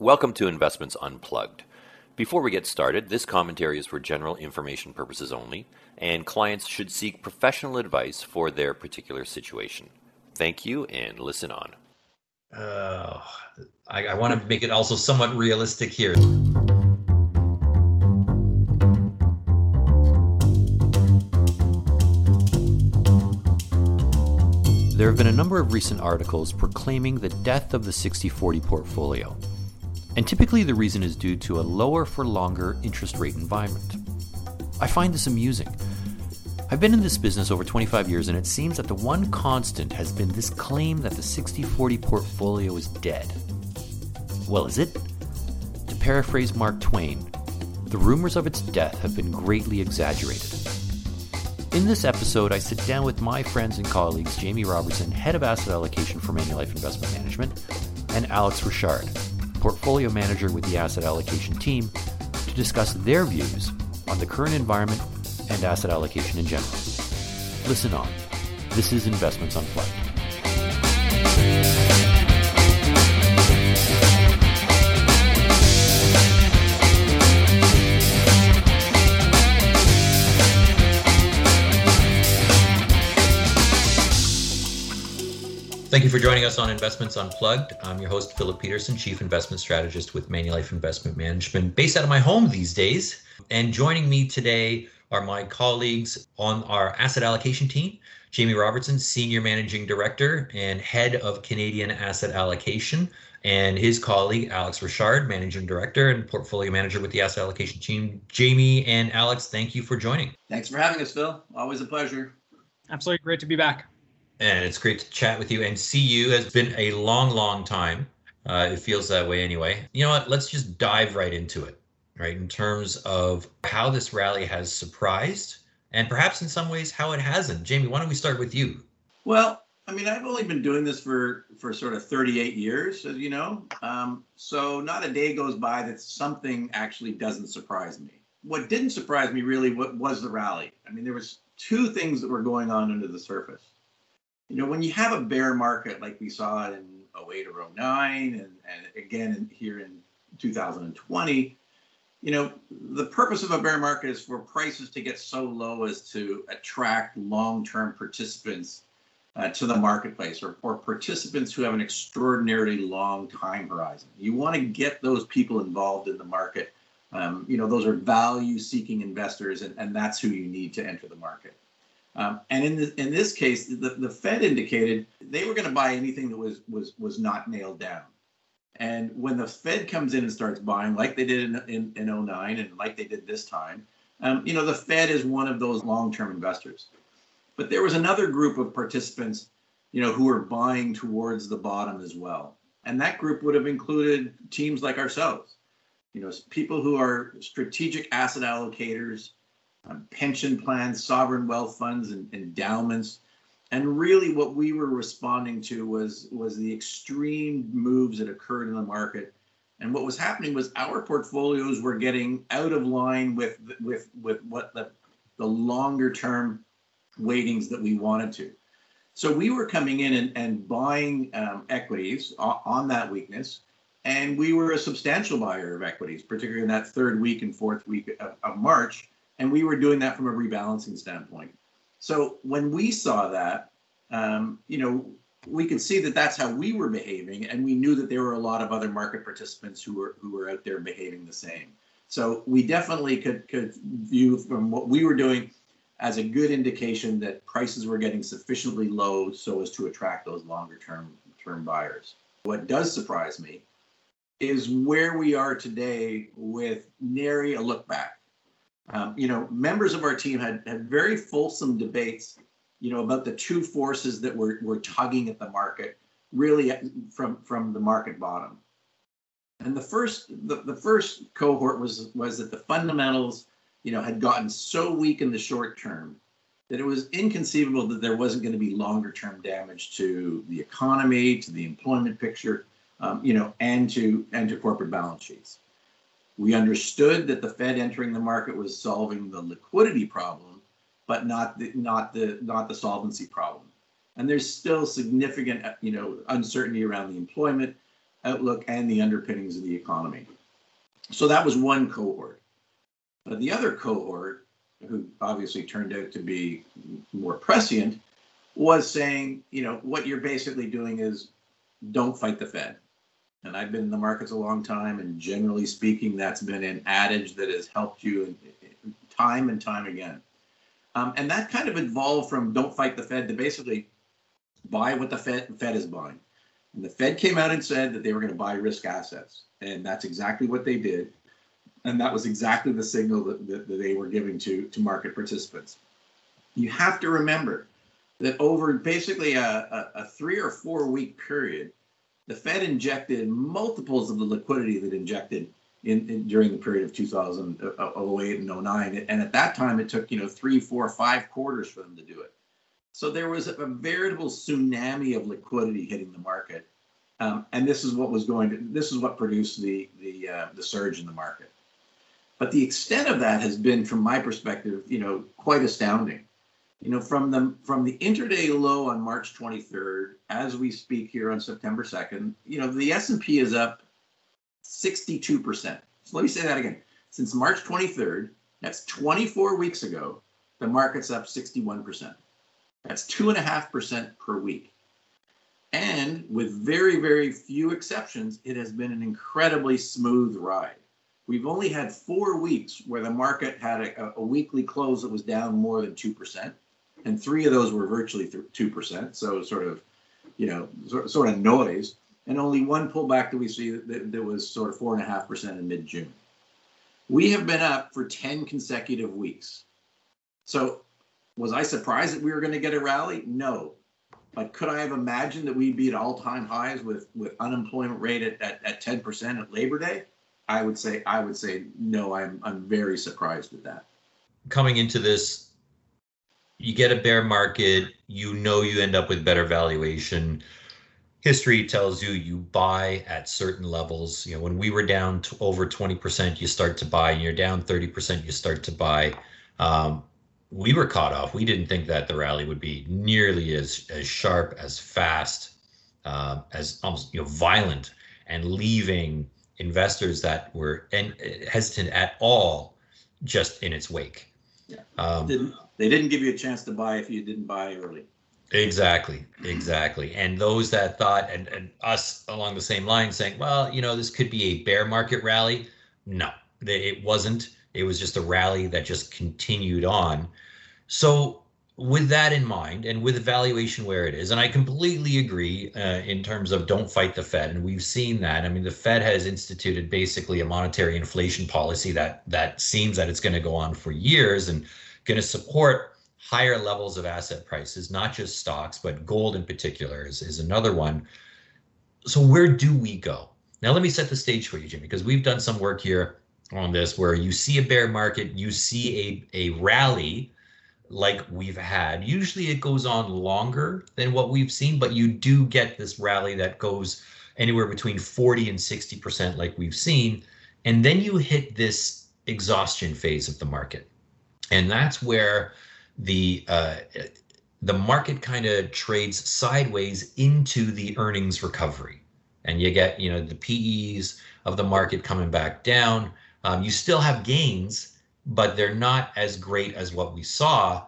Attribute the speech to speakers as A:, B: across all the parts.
A: Welcome to Investments Unplugged. Before we get started, this commentary is for general information purposes only, and clients should seek professional advice for their particular situation. Thank you, and listen on.
B: Uh, I, I want to make it also somewhat realistic here.
A: There have been a number of recent articles proclaiming the death of the 60 40 portfolio. And typically the reason is due to a lower for longer interest rate environment. I find this amusing. I've been in this business over 25 years, and it seems that the one constant has been this claim that the 60 40 portfolio is dead. Well, is it? To paraphrase Mark Twain, the rumors of its death have been greatly exaggerated. In this episode, I sit down with my friends and colleagues Jamie Robertson, Head of Asset Allocation for Manulife Investment Management, and Alex Richard, Portfolio Manager with the Asset Allocation team, to discuss their views on the current environment and asset allocation in general. Listen on. This is Investments Unplugged.
B: Thank you for joining us on Investments Unplugged. I'm your host, Philip Petursson, Chief Investment Strategist with Manulife Investment Management, based out of my home these days. And joining me today are my colleagues on our asset allocation team Jamie Robertson, Senior Managing Director and Head of Canadian Asset Allocation, and his colleague, Alex Richard, Managing Director and Portfolio Manager with the Asset Allocation team. Jamie and Alex, thank you for joining.
C: Thanks for having us, Phil. Always a pleasure.
D: Absolutely great to be back
B: and it's great to chat with you and see you. It's been a long, long time. Uh, it feels that way anyway. You know what? Let's just dive right into it, right? In terms of how this rally has surprised and perhaps in some ways how it hasn't. Jamie, why don't we start with you?
C: Well, I mean, I've only been doing this for for sort of 38 years, as you know. Um, so not a day goes by that something actually doesn't surprise me. What didn't surprise me really was the rally. I mean, there was two things that were going on under the surface you know, when you have a bear market like we saw in 08 or 09 and, and again in, here in 2020, you know, the purpose of a bear market is for prices to get so low as to attract long-term participants uh, to the marketplace or, or participants who have an extraordinarily long time horizon. You want to get those people involved in the market. Um, you know, those are value-seeking investors, and, and that's who you need to enter the market. Um, and in, the, in this case, the, the Fed indicated they were going to buy anything that was, was, was not nailed down. And when the Fed comes in and starts buying, like they did in, in, in 09 and like they did this time, um, you know, the Fed is one of those long term investors. But there was another group of participants, you know, who were buying towards the bottom as well. And that group would have included teams like ourselves, you know, people who are strategic asset allocators, um, pension plans, sovereign wealth funds, and endowments. And really, what we were responding to was was the extreme moves that occurred in the market. And what was happening was our portfolios were getting out of line with with with what the the longer term weightings that we wanted to. So we were coming in and, and buying um, equities on, on that weakness. And we were a substantial buyer of equities, particularly in that third week and fourth week of, of March and we were doing that from a rebalancing standpoint. So when we saw that, um, you know, we could see that that's how we were behaving, and we knew that there were a lot of other market participants who were who were out there behaving the same. So we definitely could could view from what we were doing as a good indication that prices were getting sufficiently low so as to attract those longer term term buyers. What does surprise me is where we are today with nary a look back. Um, you know, members of our team had, had very fulsome debates, you know, about the two forces that were, were tugging at the market, really from from the market bottom. And the first the, the first cohort was was that the fundamentals, you know, had gotten so weak in the short term that it was inconceivable that there wasn't going to be longer term damage to the economy, to the employment picture, um, you know, and to and to corporate balance sheets. We understood that the Fed entering the market was solving the liquidity problem, but not the not the not the solvency problem. And there's still significant, you know, uncertainty around the employment. outlook and the underpinnings of the economy. So that was one cohort. But the other cohort, who obviously turned out to be more prescient, was saying, you know, what you're basically doing is don't fight the Fed. And I've been in the markets a long time, and generally speaking, that's been an adage that has helped you time and time again. Um, and that kind of evolved from don't fight the Fed to basically buy what the Fed, Fed is buying. And the Fed came out and said that they were going to buy risk assets. And that's exactly what they did. And that was exactly the signal that, that, that they were giving to, to market participants. You have to remember that over basically a, a, a three or four week period, the Fed injected multiples of the liquidity that injected in, in, during the period of 2008 and 09. And at that time, it took you know three, four, five quarters for them to do it. So there was a, a veritable tsunami of liquidity hitting the market, um, and this is what was going to this is what produced the the uh, the surge in the market. But the extent of that has been, from my perspective, you know, quite astounding. You know, from the from the intraday low on March 23rd, as we speak here on September 2nd, you know, the S&P is up 62%. So let me say that again. Since March 23rd, that's 24 weeks ago, the market's up 61%. That's 2.5% per week. And with very, very few exceptions, it has been an incredibly smooth ride. We've only had four weeks where the market had a, a weekly close that was down more than 2%. And three of those were virtually 2%. So, sort of, you know, sort of noise and only one pullback that we see that, that was sort of four and a half percent in mid-June. We have been up for 10 consecutive weeks. So was I surprised that we were going to get a rally? No. But could I have imagined that we'd be at all-time highs with, with unemployment rate at, at, at 10% at Labor Day? I would say I would say no, I'm I'm very surprised at that.
B: Coming into this, you get a bear market, you know you end up with better valuation history tells you you buy at certain levels. You know, when we were down to over 20%, you start to buy, and you're down 30%, you start to buy. Um, we were caught off. We didn't think that the rally would be nearly as as sharp, as fast, uh, as almost you know violent, and leaving investors that were and uh, hesitant at all just in its wake.
C: Yeah. Um, didn't, they didn't give you a chance to buy if you didn't buy early.
B: Exactly, exactly. And those that thought, and, and us along the same line, saying, well, you know, this could be a bear market rally. No, it wasn't. It was just a rally that just continued on. So, with that in mind, and with valuation where it is, and I completely agree uh, in terms of don't fight the Fed, and we've seen that. I mean, the Fed has instituted basically a monetary inflation policy that that seems that it's going to go on for years and going to support higher levels of asset prices, not just stocks, but gold in particular is, is another one. So where do we go? Now let me set the stage for you, Jimmy, because we've done some work here on this where you see a bear market, you see a, a rally like we've had. Usually it goes on longer than what we've seen, but you do get this rally that goes anywhere between 40 and 60% like we've seen. And then you hit this exhaustion phase of the market. And that's where the uh, the market kind of trades sideways into the earnings recovery, and you get you know the PEs of the market coming back down. Um, you still have gains, but they're not as great as what we saw.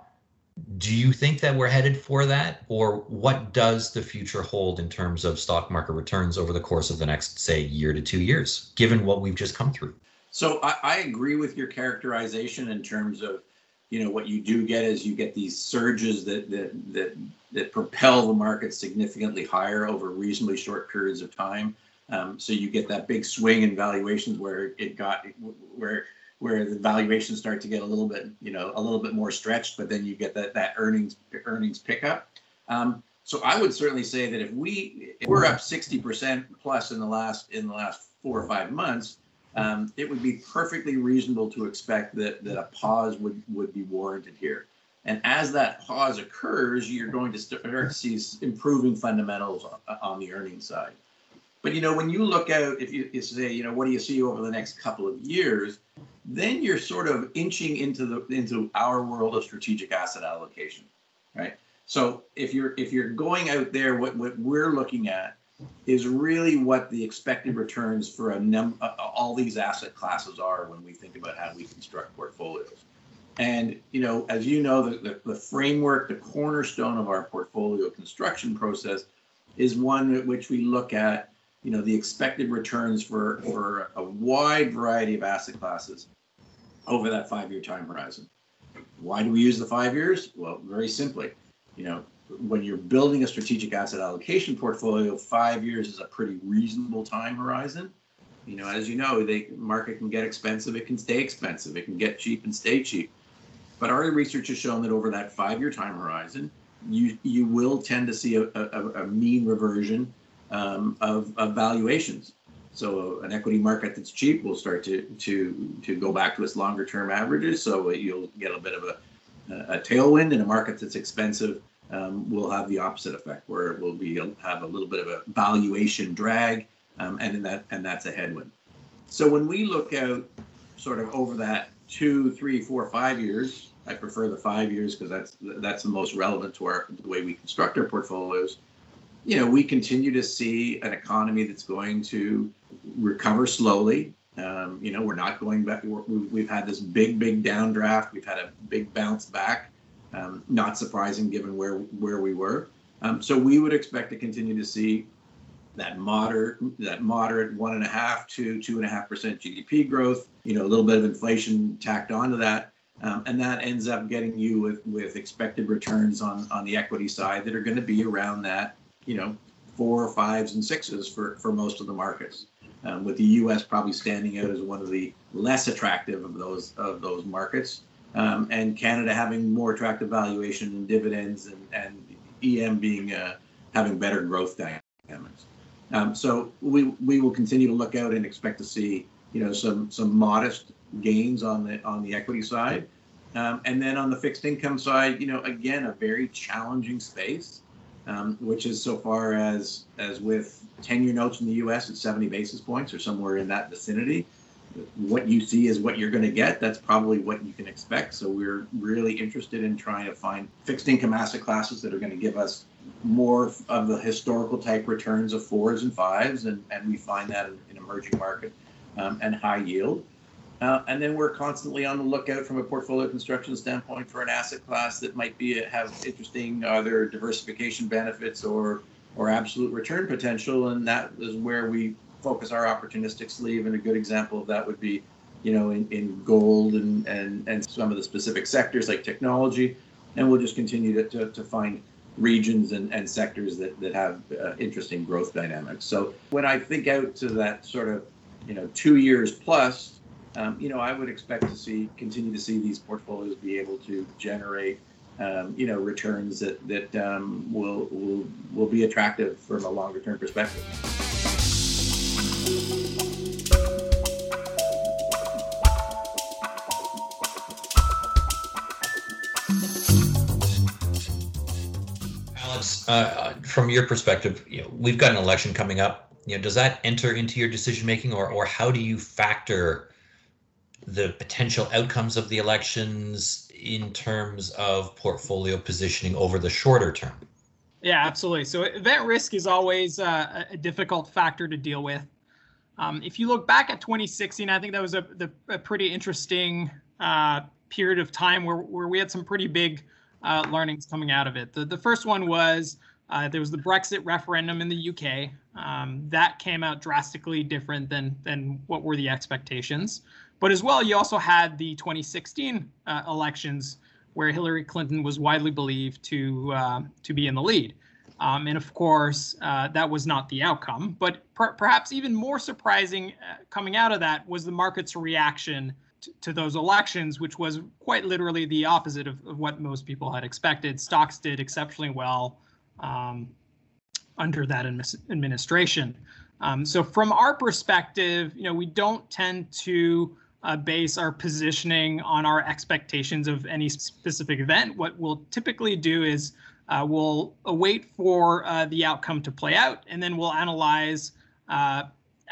B: Do you think that we're headed for that, or what does the future hold in terms of stock market returns over the course of the next, say, year to two years, given what we've just come through?
C: So I, I agree with your characterization in terms of you know what you do get is you get these surges that that that that propel the market significantly higher over reasonably short periods of time. Um, so you get that big swing in valuations where it got where where the valuations start to get a little bit you know a little bit more stretched, but then you get that that earnings earnings pickup. Um, so I would certainly say that if we if we're up 60% plus in the last in the last four or five months, um, it would be perfectly reasonable to expect that, that a pause would, would be warranted here. And as that pause occurs, you're going to start to see improving fundamentals on, on the earnings side. But you know, when you look out, if you, you, say, you know, what do you see over the next couple of years, then you're sort of inching into the into our world of strategic asset allocation, right? So if you're if you're going out there, what what we're looking at is really what the expected returns for a num all these asset classes are when we think about how we construct portfolios. And you know, as you know, the, the, the framework, the cornerstone of our portfolio construction process is one at which we look at you know the expected returns for for a wide variety of asset classes over that five year time horizon. Why do we use the five years? Well, very simply, you know, when you're building a strategic asset allocation portfolio, five years is a pretty reasonable time horizon. You know, as you know, the market can get expensive, it can stay expensive, it can get cheap and stay cheap. But our research has shown that over that five-year time horizon, you you will tend to see a, a, a mean reversion um, of, of valuations. So an equity market that's cheap will start to to to go back to its longer term averages. So you'll get a bit of a, a tailwind in a market that's expensive. Um, will have the opposite effect, where it will be have a little bit of a valuation drag, um, and that and that's a headwind. So when we look out, sort of over that two, three, four, five years, I prefer the five years because that's that's the most relevant to our the way we construct our portfolios you know, we continue to see an economy that's going to recover slowly. Um, you know, we're not going back. we have had this big, big downdraft. We've had a big bounce back. Um, not surprising given where where we were. Um, so we would expect to continue to see that moderate that moderate one and a half to two and a half percent GDP growth. You know, a little bit of inflation tacked onto that. Um, and that ends up getting you with, with expected returns on, on the equity side that are going to be around that you know, four, fives, and sixes for, for most of the markets. Um, with the U.S. probably standing out as one of the less attractive of those of those markets, um, and Canada having more attractive valuation and dividends, and, and EM being uh, having better growth dynamics. Um, so we we will continue to look out and expect to see you know some some modest gains on the on the equity side, um, and then on the fixed income side, you know again a very challenging space um, which is so far as as with 10-year notes in the U.S. at 70 basis points or somewhere in that vicinity. What you see is what you're going to get. That's probably what you can expect. So we're really interested in trying to find fixed income asset classes that are going to give us more of the historical type returns of fours and fives, and, and we find that in, in emerging market um, and high yield. Uh, and then we're constantly on the lookout from a portfolio construction standpoint for an asset class that might be have interesting either diversification benefits or or absolute return potential. And that is where we focus our opportunistic sleeve. And a good example of that would be, you know, in, in gold and, and and some of the specific sectors like technology. And we'll just continue to, to, to find regions and, and sectors that, that have uh, interesting growth dynamics. So when I think out to that sort of, you know, two years plus, um, you know, I would expect to see continue to see these portfolios be able to generate, um, you know, returns that that um, will will will be attractive from a longer term perspective.
B: Alex, uh, from your perspective, you know, we've got an election coming up. You know, does that enter into your decision making, or or how do you factor the potential outcomes of the elections in terms of portfolio positioning over the shorter term?
D: Yeah, absolutely. So event risk is always uh, a difficult factor to deal with. Um, if you look back at 2016, I think that was a, the, a pretty interesting uh, period of time where, where we had some pretty big uh, learnings coming out of it. The, the first one was uh, there was the Brexit referendum in the UK. Um, that came out drastically different than, than what were the expectations. But as well, you also had the 2016 uh, elections where Hillary Clinton was widely believed to uh, to be in the lead. Um, and of course, uh, that was not the outcome. But per- perhaps even more surprising uh, coming out of that was the market's reaction t- to those elections, which was quite literally the opposite of, of what most people had expected. Stocks did exceptionally well um, under that administration. Um, so from our perspective, you know, we don't tend to uh, base our positioning on our expectations of any specific event. What we'll typically do is uh, we'll await for uh, the outcome to play out, and then we'll analyze uh,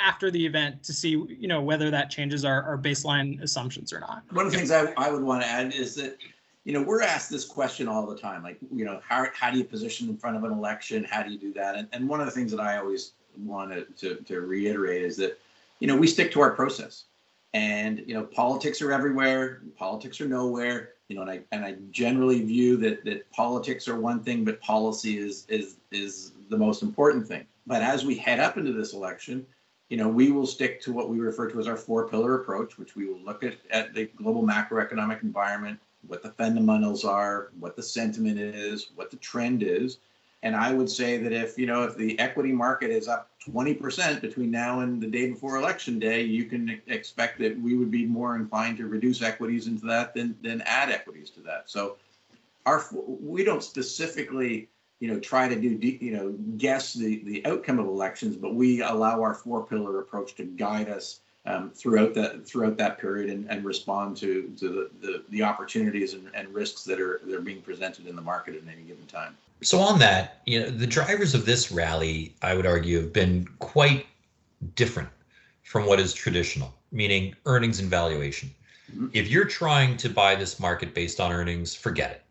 D: after the event to see, you know, whether that changes our, our baseline assumptions or not.
C: One of the things I, I would want to add is that, you know, we're asked this question all the time, like, you know, how, how do you position in front of an election? How do you do that? And, and one of the things that I always want to, to reiterate is that, you know, we stick to our process. And, you know, politics are everywhere, politics are nowhere, you know, and I, and I generally view that, that politics are one thing, but policy is, is, is the most important thing. But as we head up into this election, you know, we will stick to what we refer to as our four pillar approach, which we will look at, at the global macroeconomic environment, what the fundamentals are, what the sentiment is, what the trend is. And I would say that if, you know, if the equity market is up 20% between now and the day before election day, you can expect that we would be more inclined to reduce equities into that than, than add equities to that. So our we don't specifically you know try to do you know guess the the outcome of elections but we allow our four pillar approach to guide us um, throughout that throughout that period and, and respond to to the, the, the opportunities and, and risks that are that are being presented in the market at any given time
B: so on that you know the drivers of this rally i would argue have been quite different from what is traditional meaning earnings and valuation mm-hmm. if you're trying to buy this market based on earnings forget it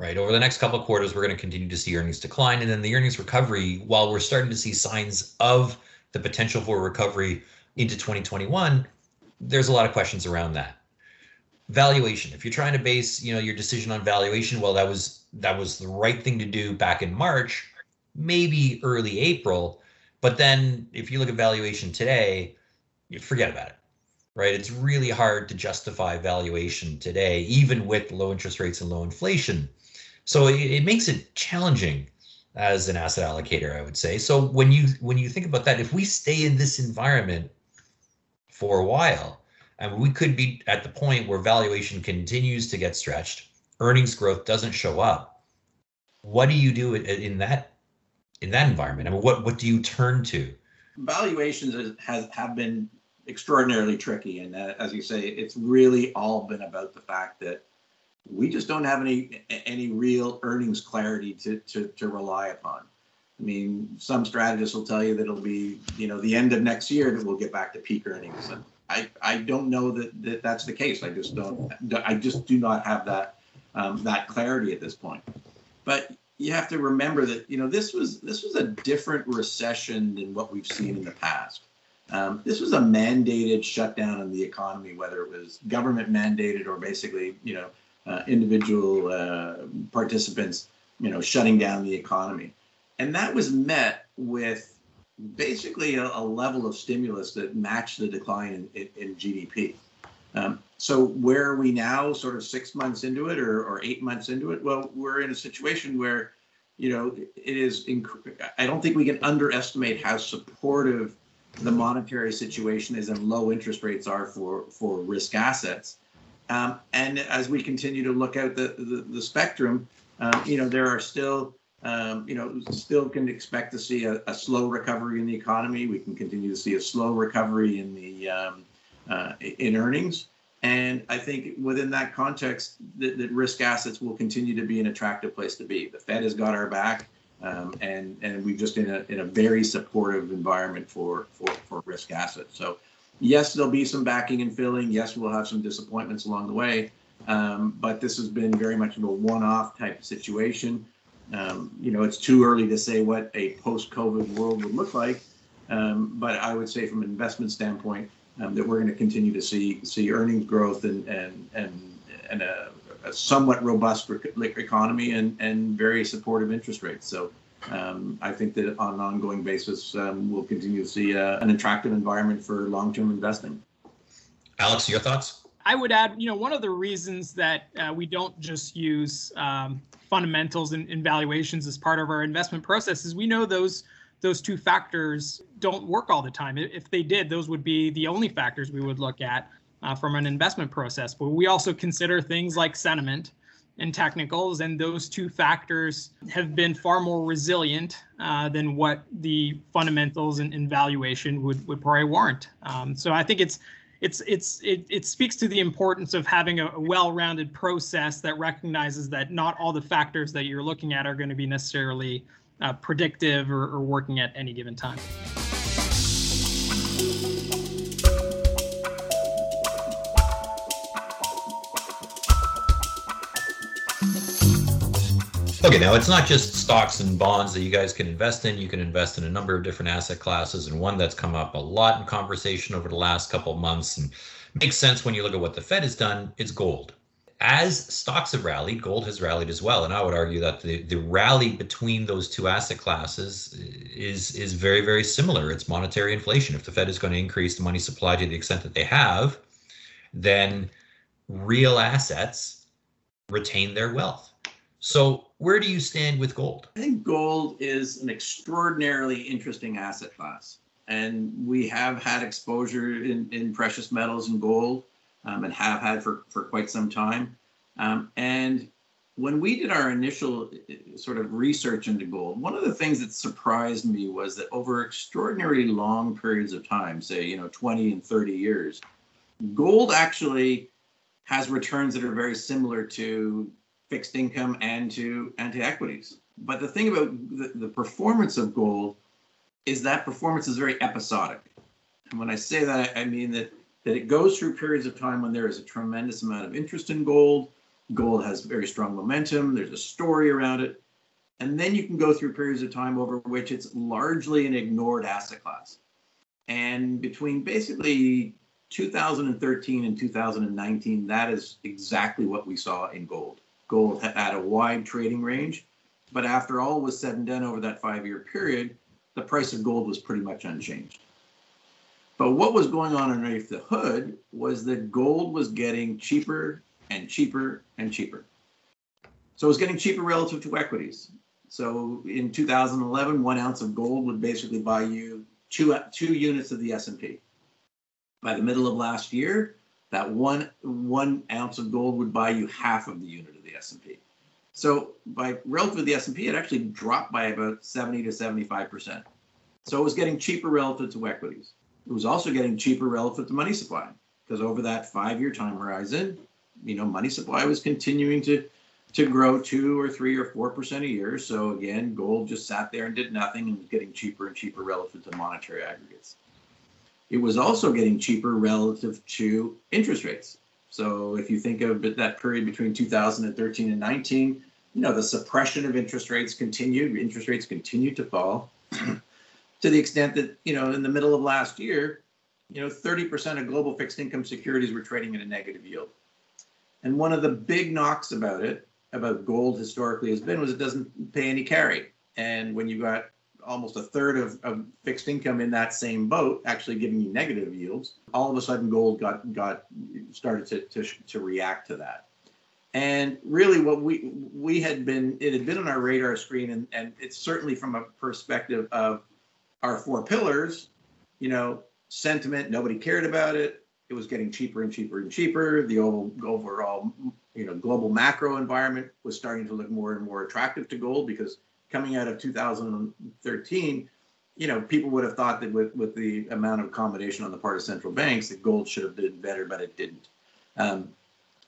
B: right? Over the next couple of quarters, we're going to continue to see earnings decline. And then the earnings recovery, while we're starting to see signs of the potential for recovery into 2021, there's a lot of questions around that. Valuation. If you're trying to base, you know, your decision on valuation, well, that was that was the right thing to do back in March, maybe early April. But then if you look at valuation today, you forget about it right? It's really hard to justify valuation today, even with low interest rates and low inflation. So it, it makes it challenging as an asset allocator, I would say. So when you when you think about that, if we stay in this environment for a while, and we could be at the point where valuation continues to get stretched, earnings growth doesn't show up. What do you do in that in that environment? I mean, what what do you turn to?
C: Valuations has have been extraordinarily tricky, and uh, as you say, it's really all been about the fact that we just don't have any any real earnings clarity to, to, to rely upon. I mean, some strategists will tell you that it'll be, you know, the end of next year that we'll get back to peak earnings. And I, I don't know that, that that's the case. I just don't, I just do not have that, um, that clarity at this point. But you have to remember that, you know, this was, this was a different recession than what we've seen in the past. Um, this was a mandated shutdown in the economy, whether it was government mandated or basically, you know, uh, individual uh, participants, you know, shutting down the economy. And that was met with basically a, a level of stimulus that matched the decline in, in, in GDP. Um, so where are we now, sort of six months into it or, or eight months into it? Well, we're in a situation where, you know, it is, I don't think we can underestimate how supportive the monetary situation is and low interest rates are for, for risk assets. Um, and as we continue to look out the, the, the spectrum, um, you know, there are still, um, you know, still can expect to see a, a, slow recovery in the economy. We can continue to see a slow recovery in the um, uh, in earnings. And I think within that context, that, that, risk assets will continue to be an attractive place to be. The Fed has got our back, um, and and we're just in a in a very supportive environment for for, for risk assets. So yes, there'll be some backing and filling. Yes, we'll have some disappointments along the way. Um, but this has been very much of a one-off type situation. Um, you know, it's too early to say what a post-COVID world would look like. Um, but I would say, from an investment standpoint, um, that we're going to continue to see see earnings growth and and and and a, a somewhat robust economy and and very supportive interest rates. So um, I think that on an ongoing basis, um, we'll continue to see uh, an attractive environment for long-term investing.
B: Alex, your thoughts?
D: I would add, you know, one of the reasons that uh, we don't just use um, fundamentals and, and, valuations as part of our investment process is we know those those two factors don't work all the time. If they did, those would be the only factors we would look at uh, from an investment process. But we also consider things like sentiment and technicals, and those two factors have been far more resilient uh, than what the fundamentals and, and, valuation would, would probably warrant. Um, so I think it's it's it's it, it speaks to the importance of having a, well-rounded process that recognizes that not all the factors that you're looking at are going to be necessarily uh, predictive or, or working at any given time.
B: Okay, now it's not just stocks and bonds that you guys can invest in. You can invest in a number of different asset classes, and one that's come up a lot in conversation over the last couple of months and makes sense when you look at what the Fed has done. It's gold. As stocks have rallied, gold has rallied as well, and I would argue that the, the rally between those two asset classes is is very very similar. It's monetary inflation. If the Fed is going to increase the money supply to the extent that they have, then real assets retain their wealth. So where do you stand with gold?
C: I think gold is an extraordinarily interesting asset class. And we have had exposure in, in precious metals and gold um, and have had for, for quite some time. Um, and when we did our initial uh, sort of research into gold, one of the things that surprised me was that over extraordinarily long periods of time, say, you know, 20 and 30 years, gold actually has returns that are very similar to fixed income and to and to equities. But the thing about the, the performance of gold is that performance is very episodic. And when I say that, I mean that that it goes through periods of time when there is a tremendous amount of interest in gold. Gold has very strong momentum. There's a story around it. And then you can go through periods of time over which it's largely an ignored asset class. And between basically 2013 and 2019, that is exactly what we saw in gold gold had a wide trading range. But after all was said and done over that five year period, the price of gold was pretty much unchanged. But what was going on underneath the hood was that gold was getting cheaper and cheaper and cheaper. So it was getting cheaper relative to equities. So in 2011, one ounce of gold would basically buy you two, two units of the S&P. By the middle of last year, that one one ounce of gold would buy you half of the unit of the S&P. So by relative to the S&P, it actually dropped by about 70 to 75 percent. So it was getting cheaper relative to equities. It was also getting cheaper relative to money supply because over that five-year time horizon, you know, money supply was continuing to to grow two or three or four percent a year. So again, gold just sat there and did nothing and was getting cheaper and cheaper relative to monetary aggregates it was also getting cheaper relative to interest rates. So if you think of that period between 2013 and 19, you know, the suppression of interest rates continued. Interest rates continued to fall to the extent that, you know, in the middle of last year, you know, 30% of global fixed income securities were trading at a negative yield. And one of the big knocks about it, about gold historically has been, was it doesn't pay any carry. And when you got almost a third of, of fixed income in that same boat actually giving you negative yields all of a sudden gold got got started to, to, to react to that. And really what we we had been it had been on our radar screen and, and it's certainly from a perspective of our four pillars you know sentiment nobody cared about it it was getting cheaper and cheaper and cheaper the overall you know global macro environment was starting to look more and more attractive to gold because coming out of 2013, you know, people would have thought that with, with the amount of accommodation on the part of central banks, that gold should have did better, but it didn't. Um,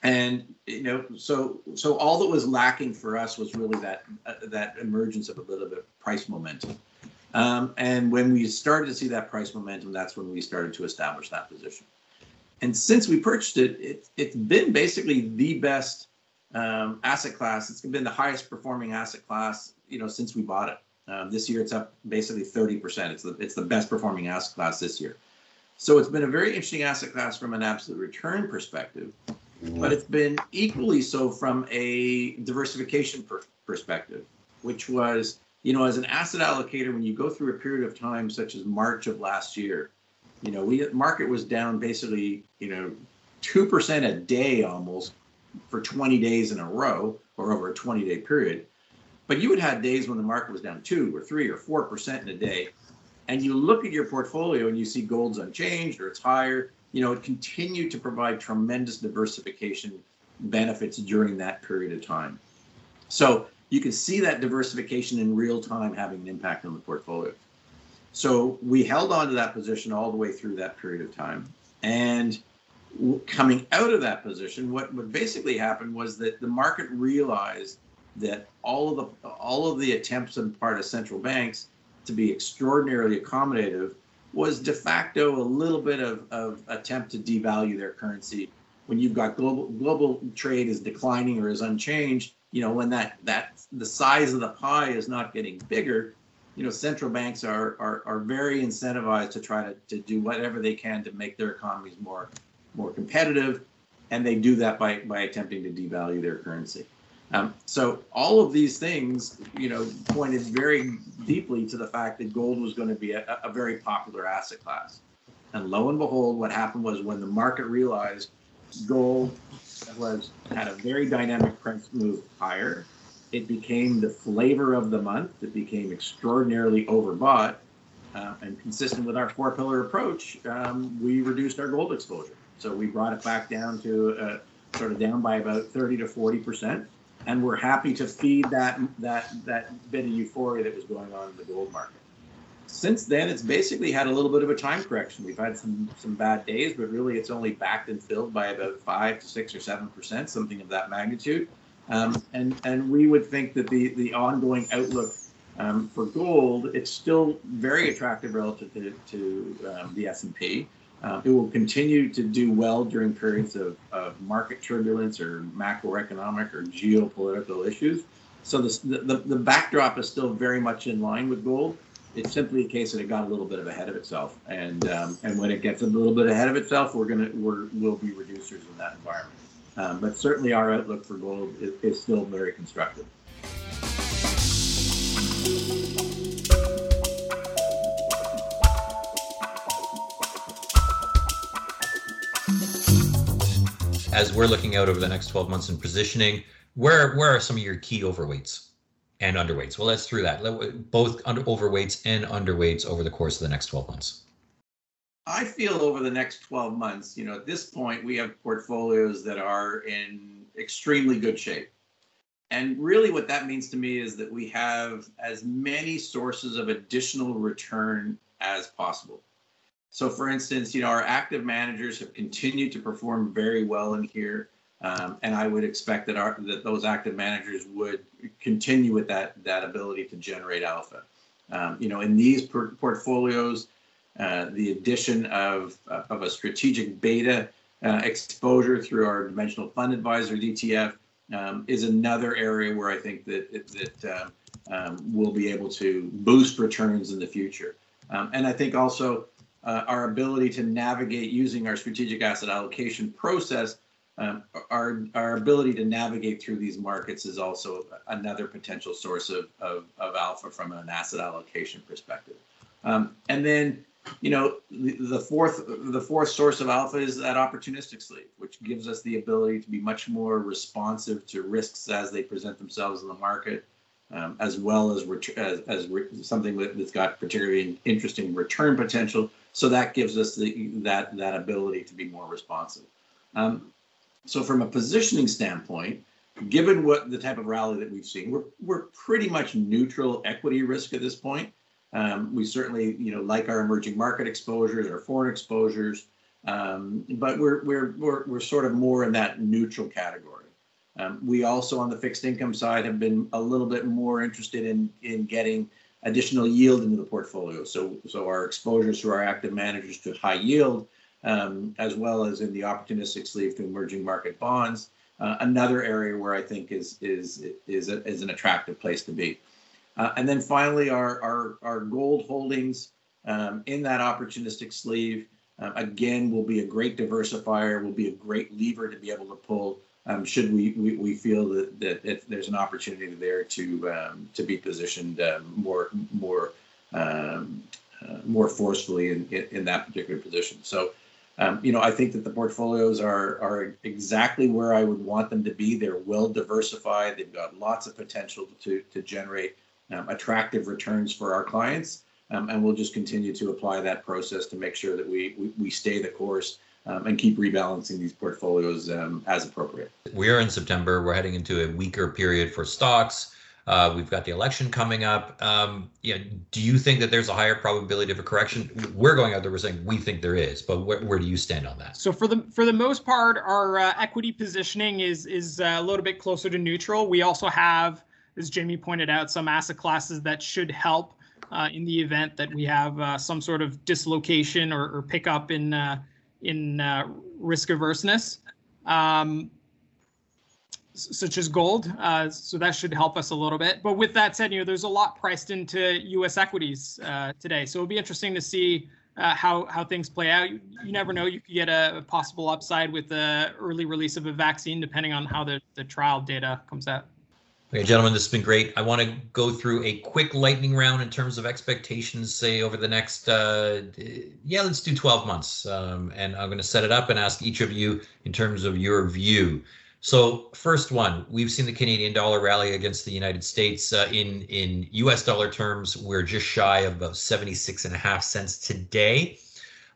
C: and you know, so so all that was lacking for us was really that uh, that emergence of a little bit of price momentum. Um, and when we started to see that price momentum, that's when we started to establish that position. And since we purchased it, it it's been basically the best um, asset class. It's been the highest performing asset class you know since we bought it. Um, this year it's up basically 30%. It's the it's the best performing asset class this year. So it's been a very interesting asset class from an absolute return perspective, but it's been equally so from a diversification per- perspective, which was you know as an asset allocator when you go through a period of time such as March of last year, you know we market was down basically you know two percent a day almost for 20 days in a row or over a 20 day period but you would have days when the market was down two or three or four percent in a day, and you look at your portfolio and you see gold's unchanged or it's higher. You know, it continued to provide tremendous diversification benefits during that period of time. So you can see that diversification in real time having an impact on the portfolio. So we held on to that position all the way through that period of time. And coming out of that position, what, what basically happened was that the market realized that all of the all of the attempts on part of central banks to be extraordinarily accommodative was de facto a little bit of, of attempt to devalue their currency when you've got global global trade is declining or is unchanged, you know, when that that the size of the pie is not getting bigger, you know, central banks are are, are very incentivized to try to, to do whatever they can to make their economies more more competitive, and they do that by by attempting to devalue their currency. Um, so all of these things, you know, pointed very deeply to the fact that gold was going to be a, a very popular asset class. And lo and behold, what happened was when the market realized gold was had a very dynamic price move higher. It became the flavor of the month. It became extraordinarily overbought. Uh, and consistent with our four pillar approach, um, we reduced our gold exposure. So we brought it back down to uh, sort of down by about 30 to 40 percent. And we're happy to feed that that that bit of euphoria that was going on in the gold market since then, it's basically had a little bit of a time correction. We've had some some bad days, but really, it's only backed and filled by about five to six or seven percent, something of that magnitude. Um, and and we would think that the the ongoing outlook um, for gold, it's still very attractive relative to, to um, the S and P. Uh, it will continue to do well during periods of, of market turbulence or macroeconomic or geopolitical issues. So the, the, the backdrop is still very much in line with gold it's simply a case that it got a little bit of ahead of itself, and um, and when it gets a little bit ahead of itself, we're gonna we're we'll be reducers in that environment. Um, but certainly, our outlook for gold is, is still very constructive.
B: As we're looking out over the next 12 months in positioning, where where are some of your key overweights? and underweights. Well, let's through that. Both under, overweights and underweights over the course of the next 12 months.
C: I feel over the next 12 months, you know, at this point, we have portfolios that are in extremely good shape. And really, what that means to me is that we have as many sources of additional return as possible. So, for instance, you know, our active managers have continued to perform very well in here. Um, and I would expect that our that those active managers would continue with that that ability to generate alpha. Um, you know, in these per- portfolios, uh, the addition of uh, of a strategic beta uh, exposure through our dimensional fund advisor DTF um, is another area where I think that that um, we'll be able to boost returns in the future. Um, and I think also uh, our ability to navigate using our strategic asset allocation process um, our our ability to navigate through these markets is also another potential source of, of, of alpha from an asset allocation perspective. Um, and then, you know, the, the, fourth the fourth source of alpha is that opportunistic sleeve, which gives us the ability to be much more responsive to risks as they present themselves in the market, um, as well as, ret- as, as re- something that's got particularly interesting return potential. So that gives us the that that ability to be more responsive. Um, so from a positioning standpoint, given what the type of rally that we've seen, we're we're pretty much neutral equity risk at this point. Um, we certainly, you know, like our emerging market exposures, our foreign exposures, um, but we're, we're we're we're sort of more in that neutral category. Um, we also, on the fixed income side, have been a little bit more interested in in getting additional yield into the portfolio. So so our exposures through our active managers to high yield um, as well as in the opportunistic sleeve to emerging market bonds. Uh, another area where I think is is is, a, is an attractive place to be. Uh, and then finally, our our, our gold holdings um, in that opportunistic sleeve uh, again will be a great diversifier, will be a great lever to be able to pull. Um, should we, we, we feel that, that there's an opportunity there to um, to be positioned um, more more um, uh, more forcefully in, in, in that particular position. So um, you know, I think that the portfolios are are exactly where I would want them to be. They're well diversified. They've got lots of potential to to generate um, attractive returns for our clients, and we'll just continue to apply that process to make sure that we we, we stay the course um, and keep rebalancing these portfolios um, as appropriate.
B: We are in September. We're heading into a weaker period for stocks. Uh, we've got the election coming up. Um, you know, do you think that there's a higher probability of a correction? We're going out there. We're saying we think there is, but where, where do you stand on that?
D: So for the for the most part, our uh, equity positioning is is uh, a little bit closer to neutral. We also have, as Jamie pointed out, some asset classes that should help uh, in the event that we have uh, some sort of dislocation or, or pickup in uh, in risk averseness. um, such as gold. Uh, so that should help us a little bit. But with that said, you know, there's a lot priced into U.S. equities uh, today. So it'll be interesting to see uh, how how things play out. You, you, never know. You could get a, possible upside with the early release of a vaccine, depending on how the, the trial data comes out.
B: Okay, gentlemen, this has been great. I want to go through a quick lightning round in terms of expectations, say over the next, uh, yeah, let's do 12 months. Um, and I'm going to set it up and ask each of you in terms of your view. So first one, we've seen the Canadian dollar rally against the United States. Uh, in in U.S. dollar terms, we're just shy of about 76 and a half cents today.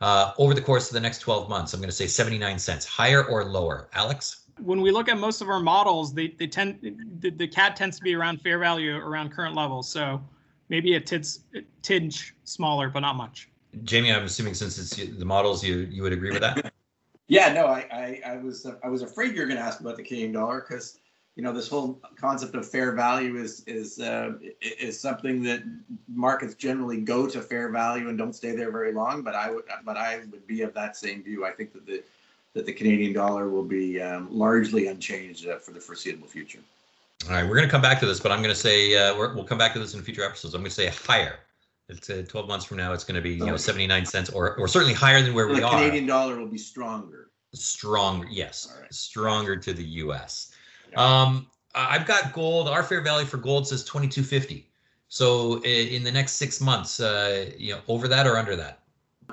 B: Uh, over the course of the next 12 months, I'm going to say 79 cents, higher or lower. Alex?
D: When we look at most of our models, they, they tend the, the CAD tends to be around fair value around current levels. So maybe a tinge, tinge smaller, but not much.
B: Jamie, I'm assuming since it's the models, you you would agree with that.
C: Yeah, no, I, I, I was I was afraid you were going to ask about the Canadian dollar because you know this whole concept of fair value is is uh, is something that markets generally go to fair value and don't stay there very long. But I would but I would be of that same view. I think that the that the Canadian dollar will be um, largely unchanged uh, for the foreseeable future.
B: All right, we're going to come back to this, but I'm going to say uh, we will come back to this in future episodes. I'm going to say higher it's uh, 12 months from now. It's going to be you know 79 cents or or certainly higher than where
C: the
B: we
C: Canadian are. The Canadian dollar will be stronger.
B: Stronger, yes, right. stronger to the U.S. Yeah. Um, I've got gold. Our fair value for gold says 2250. So in the next six months, uh, you know, over that or under that.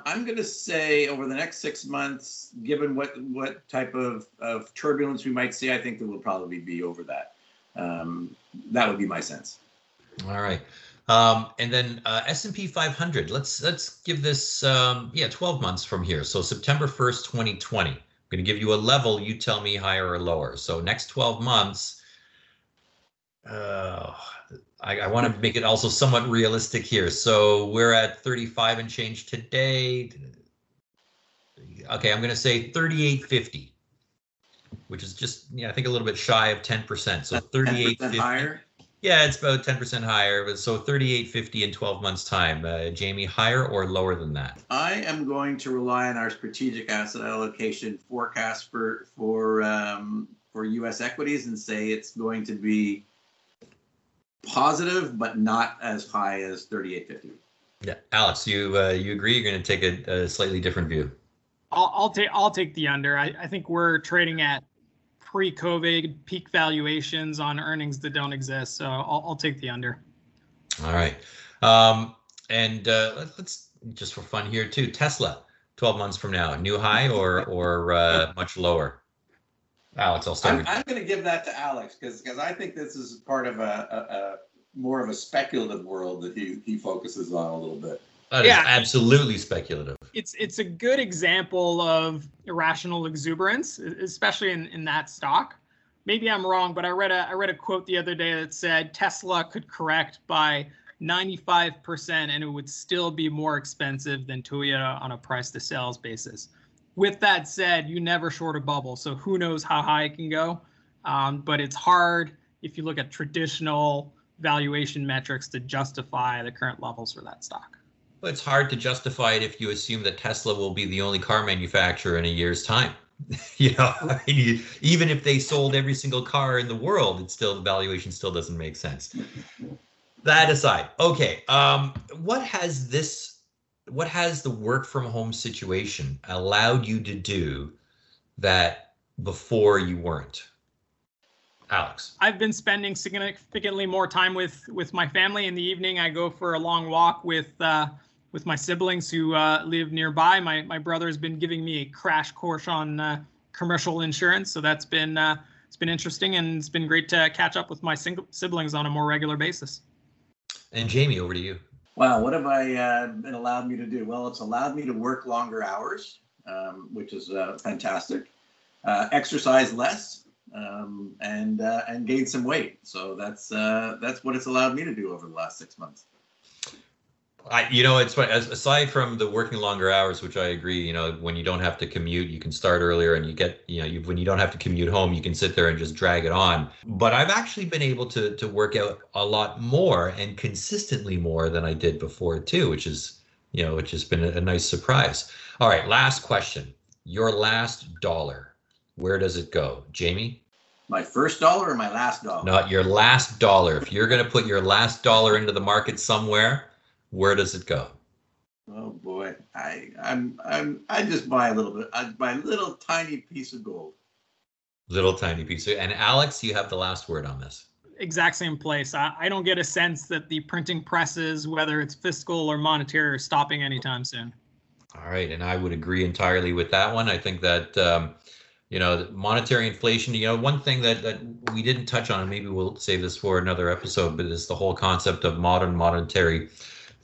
C: I'm going to say over the next six months, given what what type of, of turbulence we might see, I think that will probably be over that. Um, that would be my sense.
B: All right. Um, and then uh, S&P 500. Let's let's give this um, yeah 12 months from here. So September 1st, 2020. I'm going to give you a level. You tell me higher or lower. So next 12 months. Uh, I, I want to make it also somewhat realistic here. So we're at 35 and change today. Okay, I'm going to say 38.50, which is just yeah I think a little bit shy of 10%. So 38.50
C: higher.
B: Yeah, it's about 10% higher. So 38.50 in 12 months time. Uh, Jamie, higher or lower than that?
C: I am going to rely on our strategic asset allocation forecast for for um, for U.S. equities and say it's going to be positive, but not as high as 38.50.
B: Yeah, Alex, you uh, you agree? You're going to take a, a, slightly different view.
D: I'll, I'll take I'll take the under. I, I think we're trading at pre-COVID peak valuations on earnings that don't exist. So I'll, I'll take the under.
B: All right. Um, and uh, let's just for fun here too. Tesla, 12 months from now, new high or or uh, much lower? Alex, I'll start.
C: I'm, I'm going to give that to Alex because because I think this is part of a, a, a more of a speculative world that he he focuses on a little bit.
B: That yeah. absolutely speculative.
D: It's it's a good example of irrational exuberance, especially in, in that stock. Maybe I'm wrong, but I read a I read a quote the other day that said Tesla could correct by 95% and it would still be more expensive than Toyota on a price to sales basis. With that said, you never short a bubble, so who knows how high it can go. Um, but it's hard if you look at traditional valuation metrics to justify the current levels for that stock.
B: It's hard to justify it if you assume that Tesla will be the only car manufacturer in a year's time. you know, I mean, even if they sold every single car in the world, it's still the valuation still doesn't make sense. That aside, okay, um, what has this, what has the work from home situation allowed you to do that before you weren't? Alex.
D: I've been spending significantly more time with with my family in the evening. I go for a long walk with uh, with my siblings who uh, live nearby. My my brother has been giving me a crash course on uh, commercial insurance, so that's been uh, it's been interesting and it's been great to catch up with my single siblings on a more regular basis.
B: And Jamie, over to you.
C: Wow, what have I uh, allowed me to do? Well, it's allowed me to work longer hours, um, which is uh, fantastic. Uh, exercise less, um, and and gain some weight. So that's that's what it's allowed me to do over the last six months.
B: I, you know, it's as, aside from the working longer hours, which I agree. You know, when you don't have to commute, you can start earlier, and you get, you know, you, when you don't have to commute home, you can sit there and just drag it on. But I've actually been able to to work out a lot more and consistently more than I did before too, which is, you know, which has been a, a nice surprise. All right, last question. Your last dollar. where does it go? Jamie?
C: My first dollar or my last dollar?
B: Not your last dollar. If you're going to put your last dollar into the market somewhere, where does it go?
C: Oh boy, I I'm I'm I just buy a little bit. I buy a little tiny piece of gold.
B: Little tiny piece. Of, and Alex, you have the last word on this.
D: Exact same place. I, I don't get a sense that the printing presses, whether it's fiscal or monetary, are stopping anytime soon.
B: All right, and I would agree entirely with that one. I think that um, you know monetary inflation. You know, one thing that that we didn't touch on, and maybe we'll save this for another episode, but is the whole concept of modern monetary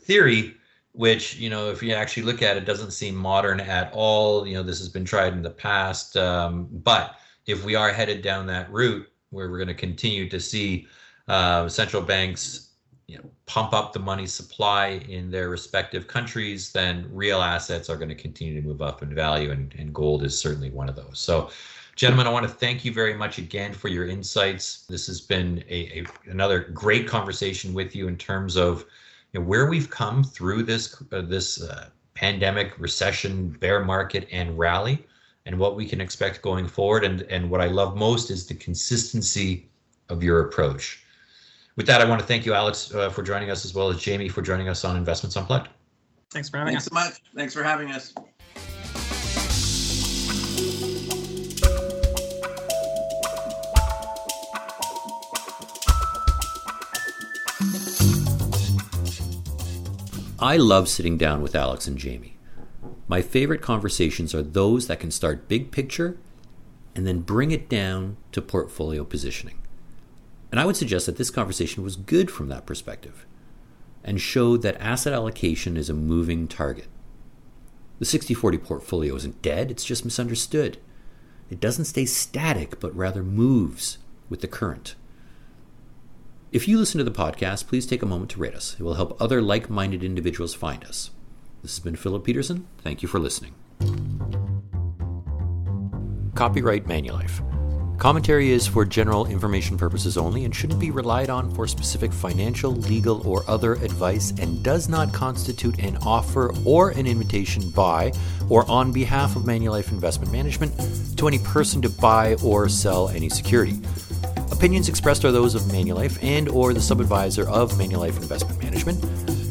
B: theory which you know if you actually look at it doesn't seem modern at all. You know this has been tried in the past. Um, but if we are headed down that route where we're going to continue to see uh, central banks you know, pump up the money supply in their respective countries then real assets are going to continue to move up in value and, and gold is certainly one of those. So gentlemen i want to thank you very much again for your insights. This has been a, a another great conversation with you in terms of you know, where we've come through this uh, this uh, pandemic, recession, bear market, and rally, and what we can expect going forward. And and what I love most is the consistency of your approach. With that, I want to thank you, Alex, uh, for joining us, as well as Jamie for joining us on Investments Unplugged.
D: Thanks for having
C: Thanks
D: us.
C: so much. Thanks for having us.
A: I love sitting down with Alex and Jamie. My favorite conversations are those that can start big picture and then bring it down to portfolio positioning. And I would suggest that this conversation was good from that perspective and showed that asset allocation is a moving target. The 60 40 portfolio isn't dead, it's just misunderstood. It doesn't stay static, but rather moves with the current. If you listen to the podcast, please take a moment to rate us. It will help other like minded individuals find us. This has been Philip Petursson. Thank you for listening. Copyright Manulife. Commentary is for general information purposes only and shouldn't be relied on for specific financial, legal, or other advice and does not constitute an offer or an invitation by or on behalf of Manulife Investment Management to any person to buy or sell any security. Opinions expressed are those of Manulife and or the sub-advisor of Manulife Investment Management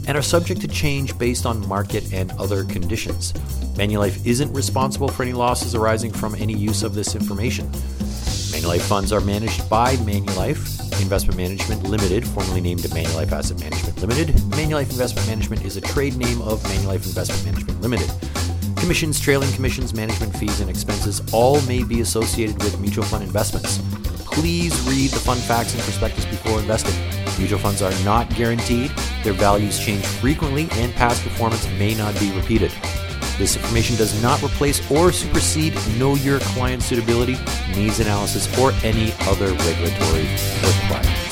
A: and are subject to change based on market and other conditions. Manulife isn't responsible for any losses arising from any use of this information. Manulife funds are managed by Manulife Investment Management Limited, formerly named Manulife Asset Management Limited. Manulife Investment Management is a trade name of Manulife Investment Management Limited. Commissions, trailing commissions, management fees, and expenses all may be associated with mutual fund investments. Please read the fund facts and prospectus before investing. Mutual funds are not guaranteed, their values change frequently, and past performance may not be repeated. This information does not replace or supersede Know Your Client Suitability, Needs Analysis, or any other regulatory requirement.